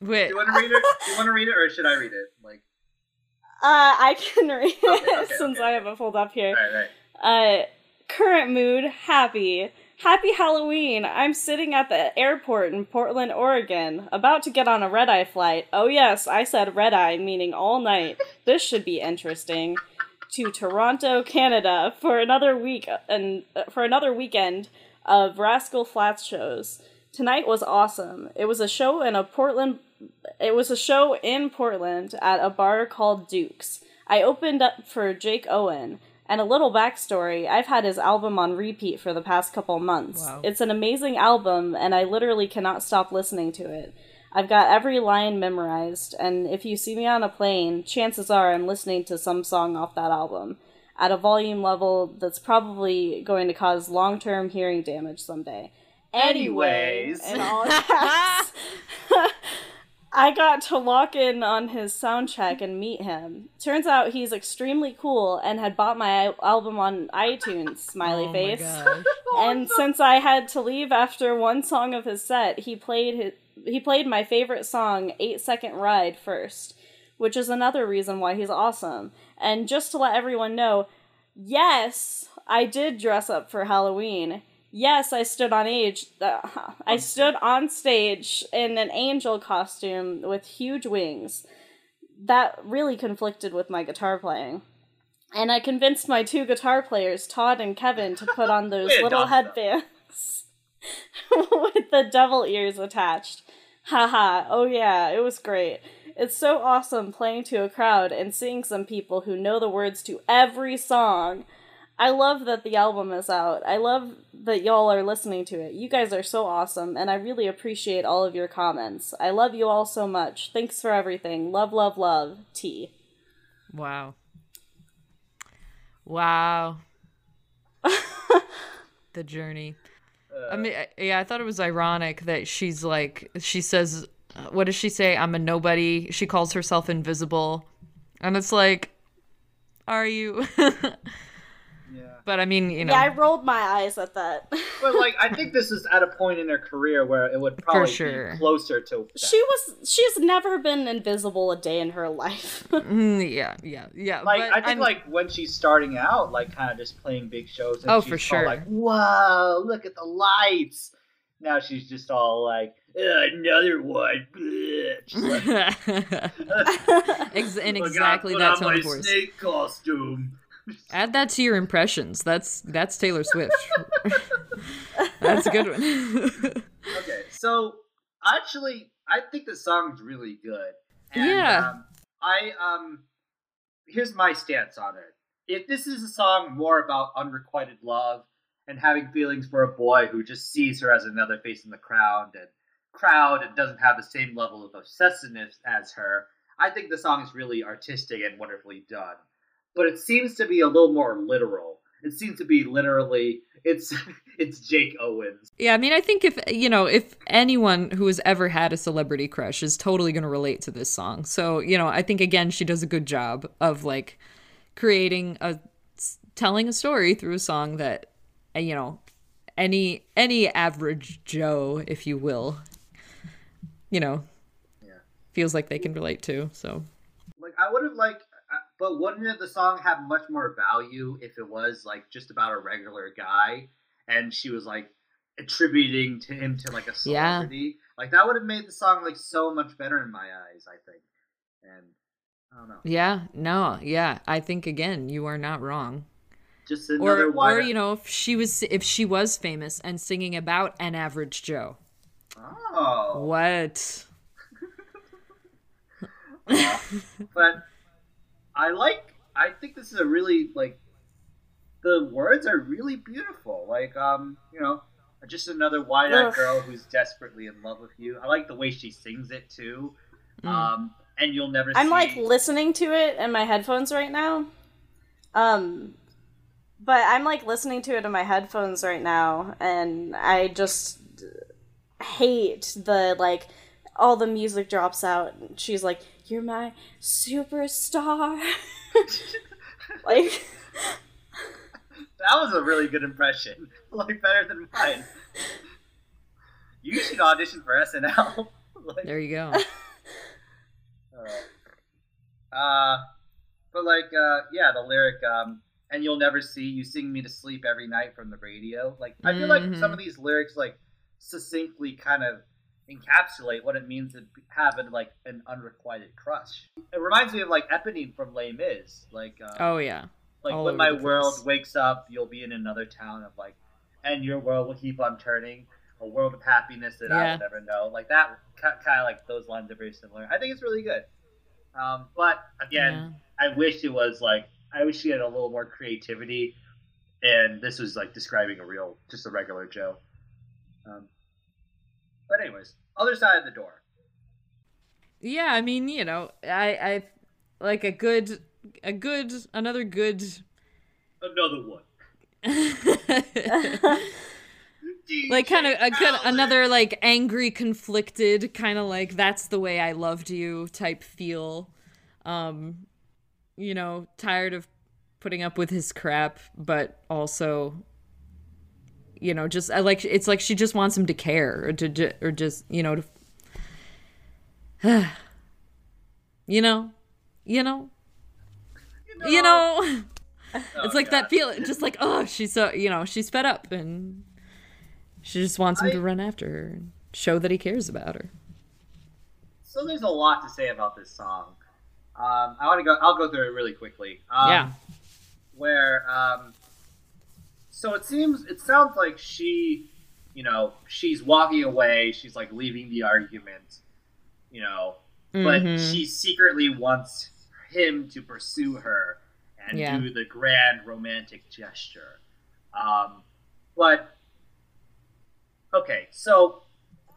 Wait. Do you want to read it? Do you want to read it, or should I read it? Like, Uh, I can read it Okay, okay, since okay. I have it pulled up here. all right, right. Uh, current mood, happy. Happy Halloween. I'm sitting at the airport in Portland, Oregon, about to get on a red eye flight. Oh, yes, I said red eye, meaning all night. This should be interesting. To Toronto, Canada, for another week and uh, for another weekend of Rascal Flatts shows. Tonight was awesome. It was a show in a Portland it was a show in Portland at a bar called Duke's. I opened up for Jake Owen. And a little backstory I've had his album on repeat for the past couple months. Wow. It's an amazing album, and I literally cannot stop listening to it. I've got every line memorized, and if you see me on a plane, chances are I'm listening to some song off that album at a volume level that's probably going to cause long term hearing damage someday. Anyway, Anyways. and all caps. I got to lock in on his sound check and meet him. Turns out he's extremely cool and had bought my album on iTunes, smiley Oh face. And since I had to leave after one song of his set, he played his, he played my favorite song, 8 Second Ride, first, which is another reason why he's awesome. And just to let everyone know, yes, I did dress up for Halloween. Yes, I stood on age. Uh, I stood on stage in an angel costume with huge wings. That really conflicted with my guitar playing. And I convinced my two guitar players, Todd and Kevin, to put on those little headbands with the devil ears attached. Haha, oh yeah, it was great. It's so awesome playing to a crowd and seeing some people who know the words to every song. I love that the album is out. I love that y'all are listening to it. You guys are so awesome, and I really appreciate all of your comments. I love you all so much. Thanks for everything. Love, love, love. T. Wow. Wow. the journey. I mean, yeah, I thought it was ironic that she's like, she says, uh, what does she say? I'm a nobody. She calls herself invisible. And it's like, are you? Yeah. but I mean, you know, Yeah, I rolled my eyes at that. But like, I think this is at a point in her career where it would probably sure. be closer to. that. she was she's never been invisible a day in her life. Mm, yeah, yeah, yeah. Like but I think I'm- like when she's starting out, like kind of just playing big shows. And Oh, she's for all sure. Like, whoa, look at the lights. Now she's just all like, another one. bitch. She's like, Ex- and "Look, I exactly put that on tone my of voice. snake costume. Add that to your impressions. That's that's Taylor Swift. that's a good one. Okay, so actually, I think the song's really good. And, Yeah. Um, I um, here's my stance on it. If this is a song more about unrequited love and having feelings for a boy who just sees her as another face in the crowd and crowd and doesn't have the same level of obsessiveness as her, I think the song is really artistic and wonderfully done. But it seems to be a little more literal. It seems to be literally it's it's Jake Owens. yeah, I mean, I think if you know, if anyone who has ever had a celebrity crush is totally going to relate to this song. So you know, I think again she does a good job of like creating a telling a story through a song that uh, you know any any average Joe, if you will, you know, Yeah. feels like they can relate to. So like I would have liked, uh, but wouldn't the song have much more value if it was like just about a regular guy and she was like attributing to him to like a Yeah. celebrity? Like that would have made the song like so much better in my eyes. I think, and I don't know, yeah, no, yeah, I think again you are not wrong. just another or one. or you know if she was if she was famous and singing about an average joe oh, what but I like. I think this is a really like. The words are really beautiful. Like, um, you know, just another wide-eyed girl who's desperately in love with you. I like the way she sings it too. Mm. Um, and you'll never. I'm see... like listening to it in my headphones right now. Um but I'm like listening to it in my headphones right now and I just hate the like all the music drops out and she's like you're my superstar. like that was a really good impression. Like better than mine. You should audition for SNL. like, there you go Uh, uh, but like, uh, yeah, the lyric, um, and you'll never see you sing me to sleep every night from the radio. Like, I feel like Mhm. some of these lyrics, like, succinctly kind of encapsulate what it means to have an, like an unrequited crush. It reminds me of like Eponine from Les Mis. Like, uh, oh yeah like all when my the place. world wakes up, you'll be in another town of like, and your world will keep on turning. A world of happiness that I will never know. Like that, kind of like those lines are very similar. I think it's really good. Um, but again, I wish it was like I wish she had a little more creativity, and this was like describing a real, just a regular Joe. Um, but anyways, other side of the door. yeah i mean you know i i like a good a good another good Another one. like kind of a good another like angry conflicted kind of like that's the way i loved you type feel um you know tired of putting up with his crap but also you know just I like it's like she just wants him to care or to or just you know to you know you know you know Oh, it's like God. that feeling just like oh she's so you know she's fed up and she just wants him I- to run after her and show that he cares about her So there's a lot to say about this song. Um, I want to go. I'll go through it really quickly. Um, yeah where um so it seems it sounds like she you know she's walking away she's like leaving the argument you know but Mhm. she secretly wants him to pursue her and Yeah. do the grand romantic gesture um but okay so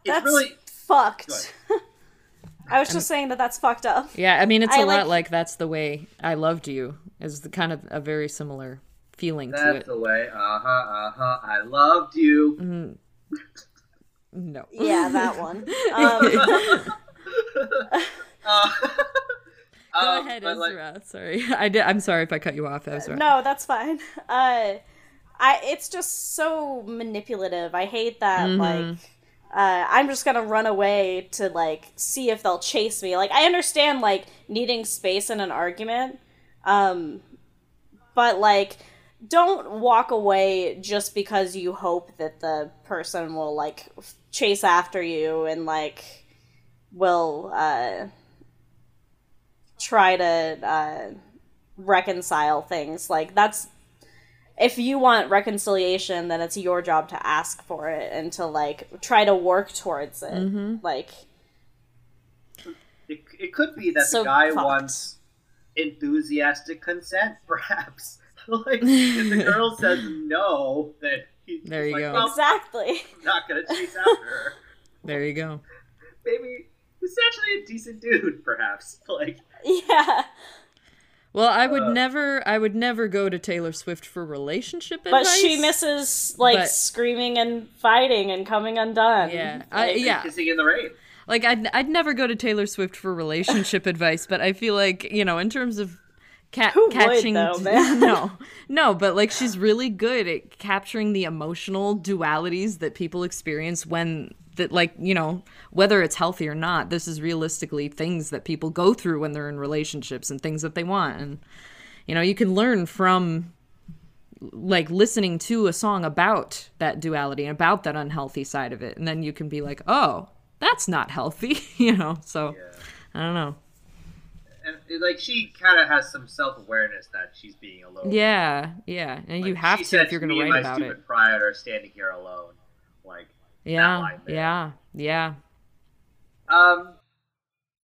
it's That's really fucked. I was just saying that that's fucked up. yeah i mean it's a I lot like- like that's the way i loved you is the kind of a very similar feeling to That's the way. Uh huh. Uh huh. I loved you. Mm. No. Yeah, that one. Um, Uh, Go um, ahead, but, like, Ezra. Sorry, I did. I'm sorry if I cut you off, Ezra. no, that's fine. Uh, I it's just so manipulative. I hate that. Mhm. Like, uh, I'm just gonna run away to like see if they'll chase me. Like, I understand like needing space in an argument, um, but like, don't walk away just because you hope that the person will like f- chase after you and like will uh try to uh reconcile things. Like that's if you want reconciliation, then it's your job to ask for it and to like try to work towards it. Mm-hmm. Like It, it could be that So the guy fucked. wants enthusiastic consent, perhaps. like, if the girl says no, then he's There you like, go. Well, exactly. I'm not gonna chase after her. There you go. Maybe he's actually a decent dude, perhaps. Like, yeah. Well, I would Uh. never, I would never go to Taylor Swift for relationship But advice. But she misses like But- screaming and fighting and coming undone. Yeah, I, yeah. kissing in the rain. Like I'd, I'd never go to Taylor Swift for relationship advice, but I feel like you know, in terms of ca- Who would, catching, though, man? no, no, but like she's really good at capturing the emotional dualities that people experience when that, like you know, whether it's healthy or not. This is realistically things that people go through when they're in relationships and things that they want, and you know, you can learn from like listening to a song about that duality and about that unhealthy side of it and then you can be like oh that's not healthy you know so i don't know And it, like, she kind of has some self awareness that she's being alone. yeah yeah and you have to if you're gonna me and write my about stupid it pride are standing here alone. Like, yeah line yeah yeah Um,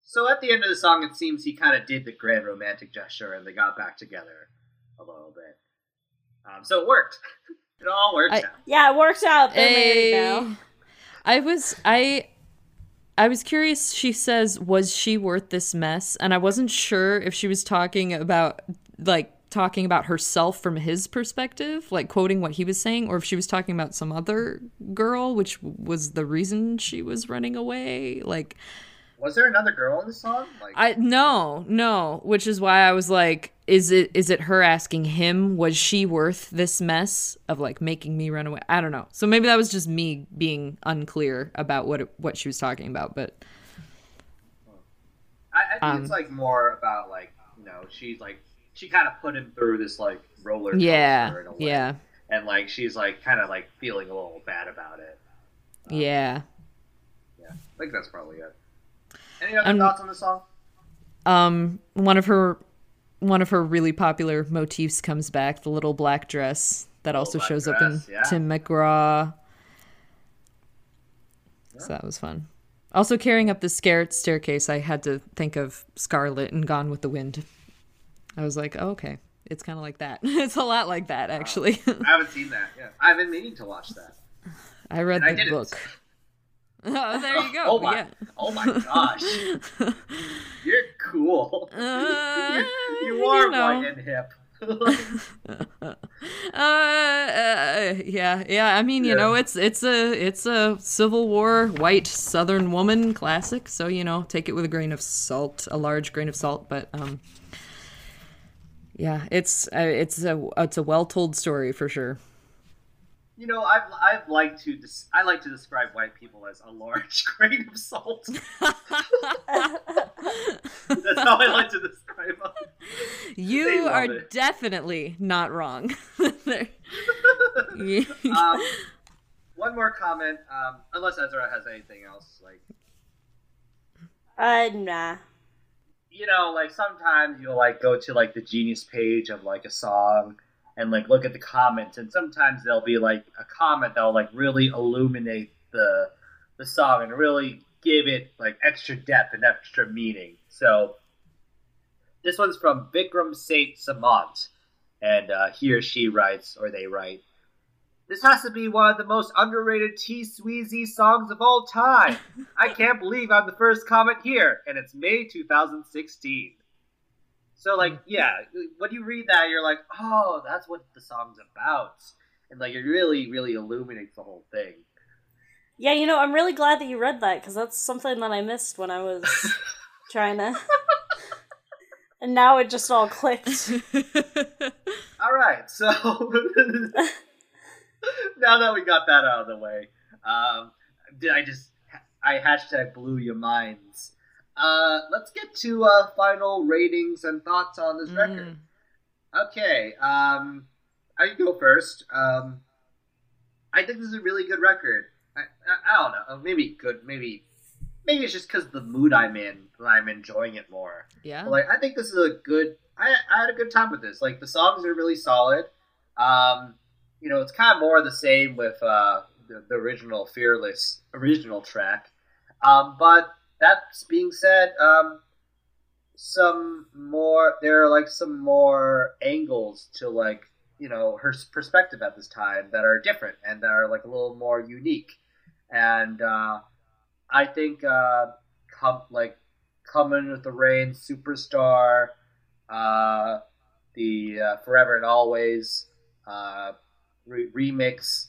so at the end of the song, it seems he kind of did the grand romantic gesture, and they got back together a little bit. Um, so it worked. it all worked I- out. Yeah, it worked out. They're married now. I was I I was curious she says was she worth this mess and I wasn't sure if she was talking about like talking about herself from his perspective like quoting what he was saying or if she was talking about some other girl which was the reason she was running away like Was there another girl in the song? Like, I no, no, which is why I was like, is it is it her asking him was she worth this mess of like making me run away? I don't know. So maybe that was just me being unclear about what it, what she was talking about, but I, I think um, it's like more about like you know she's like she kind of put him through this like roller coaster yeah. in a way. Yeah. and like she's like kind of like feeling a little bad about it. Yeah. Yeah, I think that's probably it. Any other Um, thoughts on the song? Um one of her one of her really popular motifs comes back, the little black dress that also shows up in yeah. Tim McGraw. So that was fun. Also carrying up the scare- staircase, I had to think of Scarlet and Gone with the Wind. I was like, oh, okay, it's kind of like that. it's a lot like that, actually. I haven't seen that. Yeah, I've been meaning to watch that. I read And I the didn't. book. oh, there you go. Oh my! Yeah. Oh my gosh! You're cool. Uh, you you are know. white and hip. uh, uh, yeah, yeah. I mean, you Yeah. know, it's it's a it's a Civil War white Southern woman classic. So you know, take it with a grain of salt, a large grain of salt. But um, yeah, it's uh, it's a it's a well told story for sure. You know, I've I've liked to des- I like to describe white people as a large grain of salt. That's how I like to describe them. You are it. definitely not wrong. Yeah. Um, one more comment, um, unless Ezra has anything else. Like, Uh, nah. you know, like sometimes you'll like go to like the Genius page of like a song and like look at the comments, and sometimes there'll be like a comment that'll like really illuminate the the song and really give it like extra depth and extra meaning. So this one's from Vikram Saint Samant, and uh, he or she writes, or they write. This has to be one of the most underrated T Sweezy songs of all time. I can't believe I'm the first comment here, and it's May 2016. So like, yeah, when you read that, you're like, oh, that's what the song's about, and like it really, really illuminates the whole thing. Yeah, you know, I'm really glad that you read that because that's something that I missed when I was trying to. and now it just all clicked. All right, so now that we got that out of the way, um, did I just I hashtag blew your minds? Uh, let's get to uh, final ratings and thoughts on this record. Okay, um, I can go first. Um, I think this is a really good record. I, I, I don't know, uh, maybe good, maybe maybe it's just because the mood I'm in that I'm enjoying it more. yeah. But, like I think this is a good. I I had a good time with this. Like the songs are really solid. Um, you know, it's kind of more of the same with uh, the, the original Fearless original track. Um, but that's being said, um, some more there are like some more angles to like you know her perspective at this time that are different and that are like a little more unique. And uh, I think uh, come like coming with the rain, superstar, uh, the uh, forever and always uh, re- remix,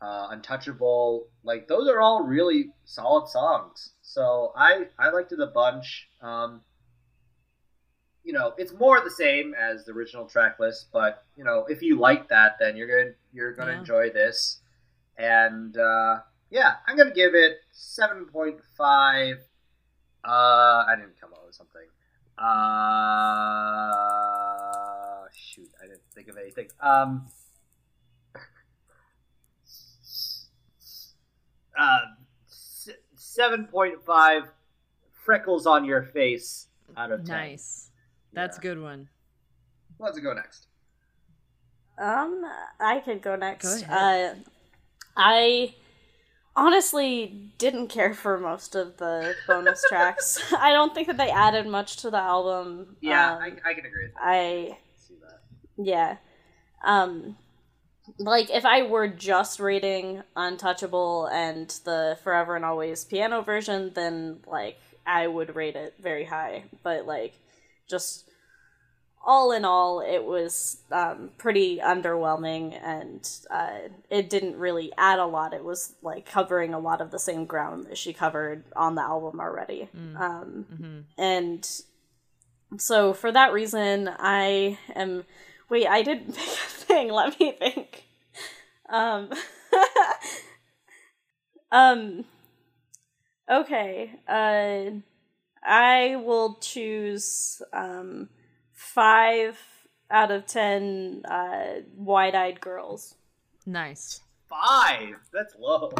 uh, untouchable. Like those are all really solid songs. So I I liked it a bunch. Um, you know, it's more the same as the original track list, but you know, if you like that, then you're gonna you're gonna Yeah. enjoy this. And uh, yeah, I'm gonna give it seven point five. Uh, I didn't come up with something. Uh, shoot, I didn't think of anything. Um, uh, seven point five freckles on your face out of ten. Nice. That's a Yeah. good one. Let's go next. Um, I could go next. Go Uh, I honestly didn't care for most of the bonus tracks. I don't think that they added much to the album. Yeah, Um, I, I can agree with that. I see that. yeah. Um like if I were just reading Untouchable and the Forever and Always piano version, then like I would rate it very high. But like just all in all, it was um, pretty underwhelming, and uh, it didn't really add a lot. It was like covering a lot of the same ground that she covered on the album already. Um, hmm and so for that reason i am wait i didn't pick a thing let me think um um okay uh i will choose um five out of ten uh wide-eyed girls Nice. Five. That's low.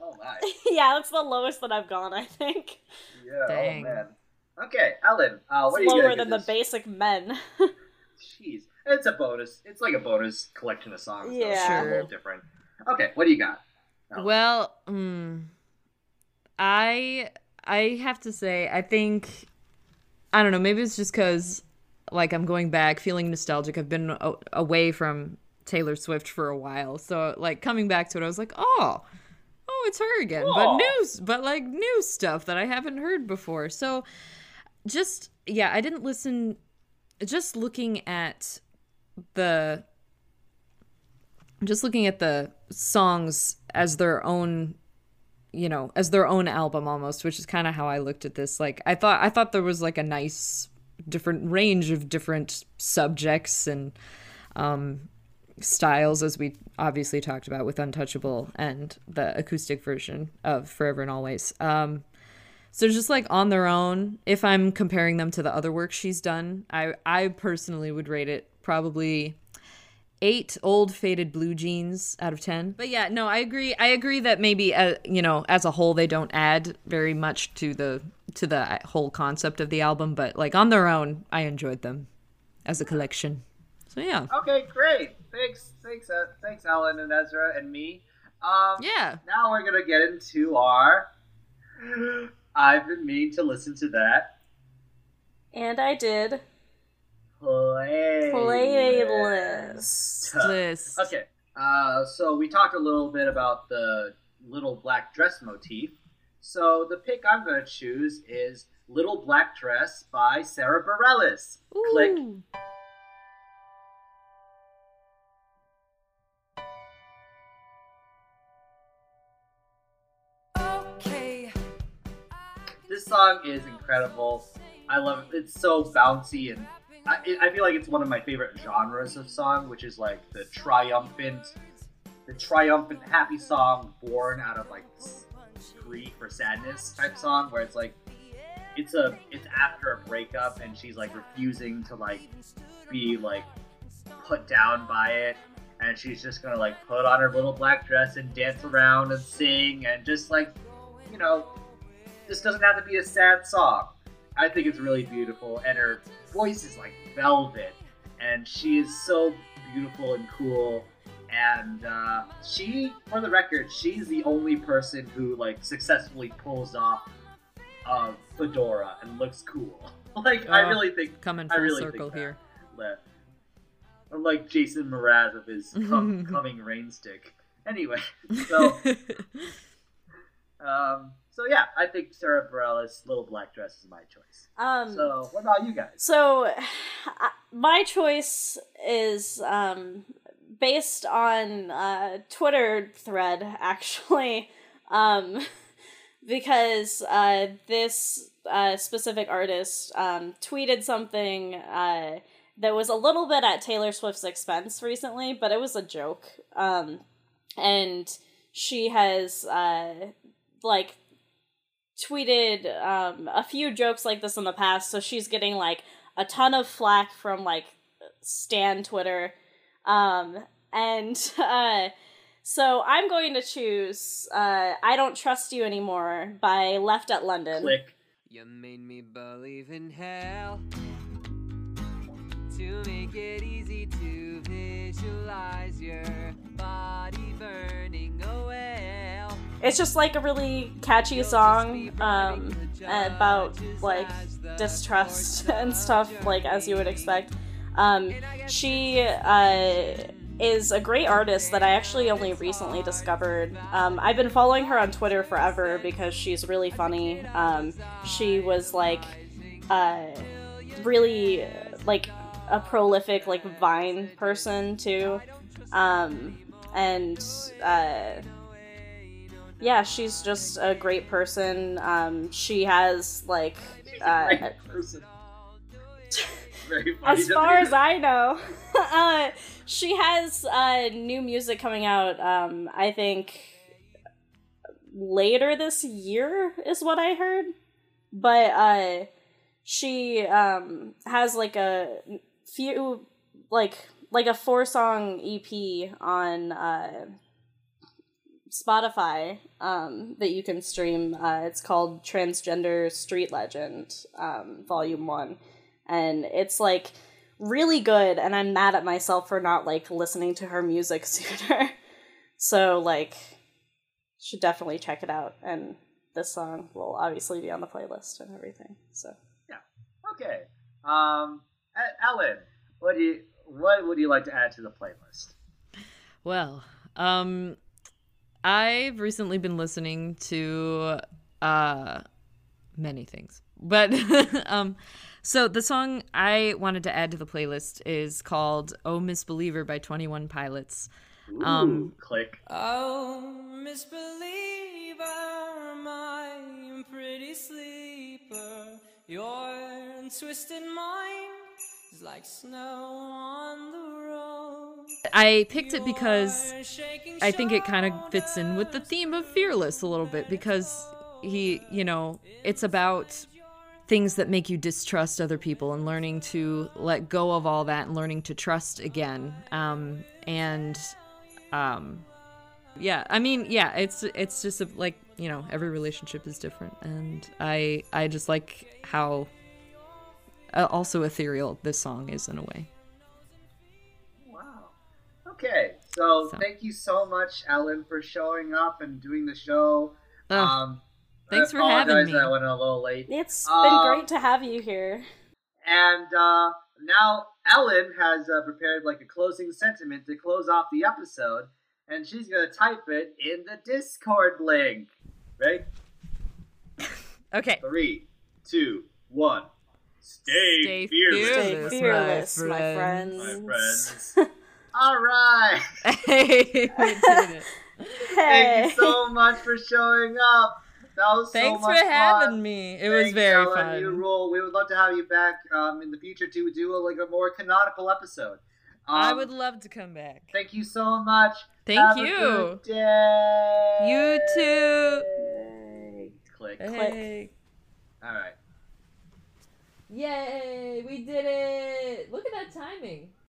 Oh my. yeah that's the lowest that i've gone i think Yeah. Dang. Oh man. Okay, Ellen. Uh, what it's are you lower gonna than give the basic men Jeez, it's a bonus. It's like a bonus collection of songs. though, so it's Yeah. a little different. Okay, what do you got? Ellen? Well, mm, I I have to say I think I don't know, maybe it's just cuz like I'm going back feeling nostalgic. I've been a- away from Taylor Swift for a while. So like coming back to it I was like, "Oh, oh, it's her again." But news, but like new stuff that I haven't heard before. So just yeah, I didn't listen just looking at the just looking at the songs as their own you know as their own album almost which is kind of how i looked at this. Like i thought i thought there was like a nice different range of different subjects and um styles as we obviously talked about with untouchable and the acoustic version of forever and always. Um so just like on their own if i'm comparing them to the other work she's done i i personally would rate it probably eight old faded blue jeans out of ten but yeah no i agree i agree that maybe uh, you know as a whole they don't add very much to the to the whole concept of the album but like on their own i enjoyed them as a collection so yeah Okay, great. Thanks, thanks, uh, thanks, Ellen and Ezra and me. Um, yeah Now we're gonna get into our. I've been meaning to listen to that and i did play. playlist list Okay, uh, so we talked a little bit about the little black dress motif. So the pick I'm going to choose is Little Black Dress by Sara Bareilles. Click. Ooh. This song is incredible. I love it. It's so bouncy and I, I feel like it's one of my favorite genres of song, which is like the triumphant, the triumphant happy song born out of like grief or sadness type song, where it's like it's a it's after a breakup and she's like refusing to like be like put down by it. And she's just gonna like put on her little black dress and dance around and sing and just like you know this doesn't have to be a sad song i think it's really beautiful and her voice is like velvet and she is so beautiful and cool and uh, she for the record she's the only person who like successfully pulls off a fedora and looks cool like i Oh, really think Coming I full really circle here. that. Unlike Jason Mraz of his com- coming rain stick. Anyway, so um, so yeah, I think Sara Bareilles' Little Black Dress is my choice. Um, So what about you guys? So, I- my choice is um, based on a Twitter thread, actually, um, because uh, this uh, specific artist um, tweeted something uh, that was a little bit at Taylor Swift's expense recently, but it was a joke. Um, and she has, uh, like, tweeted um, a few jokes like this in the past, so she's getting like a ton of flack from like Stan Twitter. Um, and uh, so I'm going to choose uh, I Don't Trust You Anymore by Left at London. Click. You made me believe in hell to make it easy to visualize your body burning away. It's just like a really catchy song um, about like distrust and stuff, like as you would expect. Um, she uh, is a great artist that I actually only recently discovered. Um, I've been following her on Twitter forever because she's really funny. Um, she was like uh, really like a prolific like Vine person too, um, and uh, yeah, she's just a great person. Um, she has like uh, person. As far as I know, uh, she has uh, new music coming out. Um, I think later this year is what I heard, but uh, she um, has like a few like like a four song EP on uh, Spotify um, that you can stream. Uh, it's called Transgender Street Legend um, Volume One, and it's like really good. And I'm mad at myself for not like listening to her music sooner. so like, should definitely check it out. And this song will obviously be on the playlist and everything. So yeah, Okay. Um, Ellen, what do you what would you like to add to the playlist? Well, um, I've recently been listening to uh many things, but um, so the song I wanted to add to the playlist is called "Oh Ms Believer" by Twenty One Pilots. Ooh, Um, click. Oh, misbeliever, my pretty sleeper, your twisted mind is like snow on the road. I picked it because I think it kind of fits in with the theme of Fearless a little bit because he, you know, it's about things that make you distrust other people and learning to let go of all that and learning to trust again. Um, and, um, yeah, I mean, yeah, it's it's just a, like you know every relationship is different, and I I just like how uh, also ethereal this song is in a way. Wow. Okay, so, So. thank you so much, Ellen, for showing up and doing the show. Ugh, um, thanks I for having me. that I went a little late. it's Uh, been great to have you here. And uh, now Ellen has uh, prepared like a closing sentiment to close off the episode, and she's gonna type it in the Discord link. Right? Okay. Three, two, one. Stay, Stay fearless, Stay Fearless, fearless, my my friends. friends. my friends. All right. Hey, we did it. Hey. Thank you so much for showing up. That was Thanks so for much having fun. me. It was very Ellen. You fun. rule. We would love to have you back um, in the future to do a, like a more canonical episode. Um, I would love to come back. Thank you so much. Thank Have a you. good day. You too. Click. Hey. All right. Yay, we did it. Look at that timing.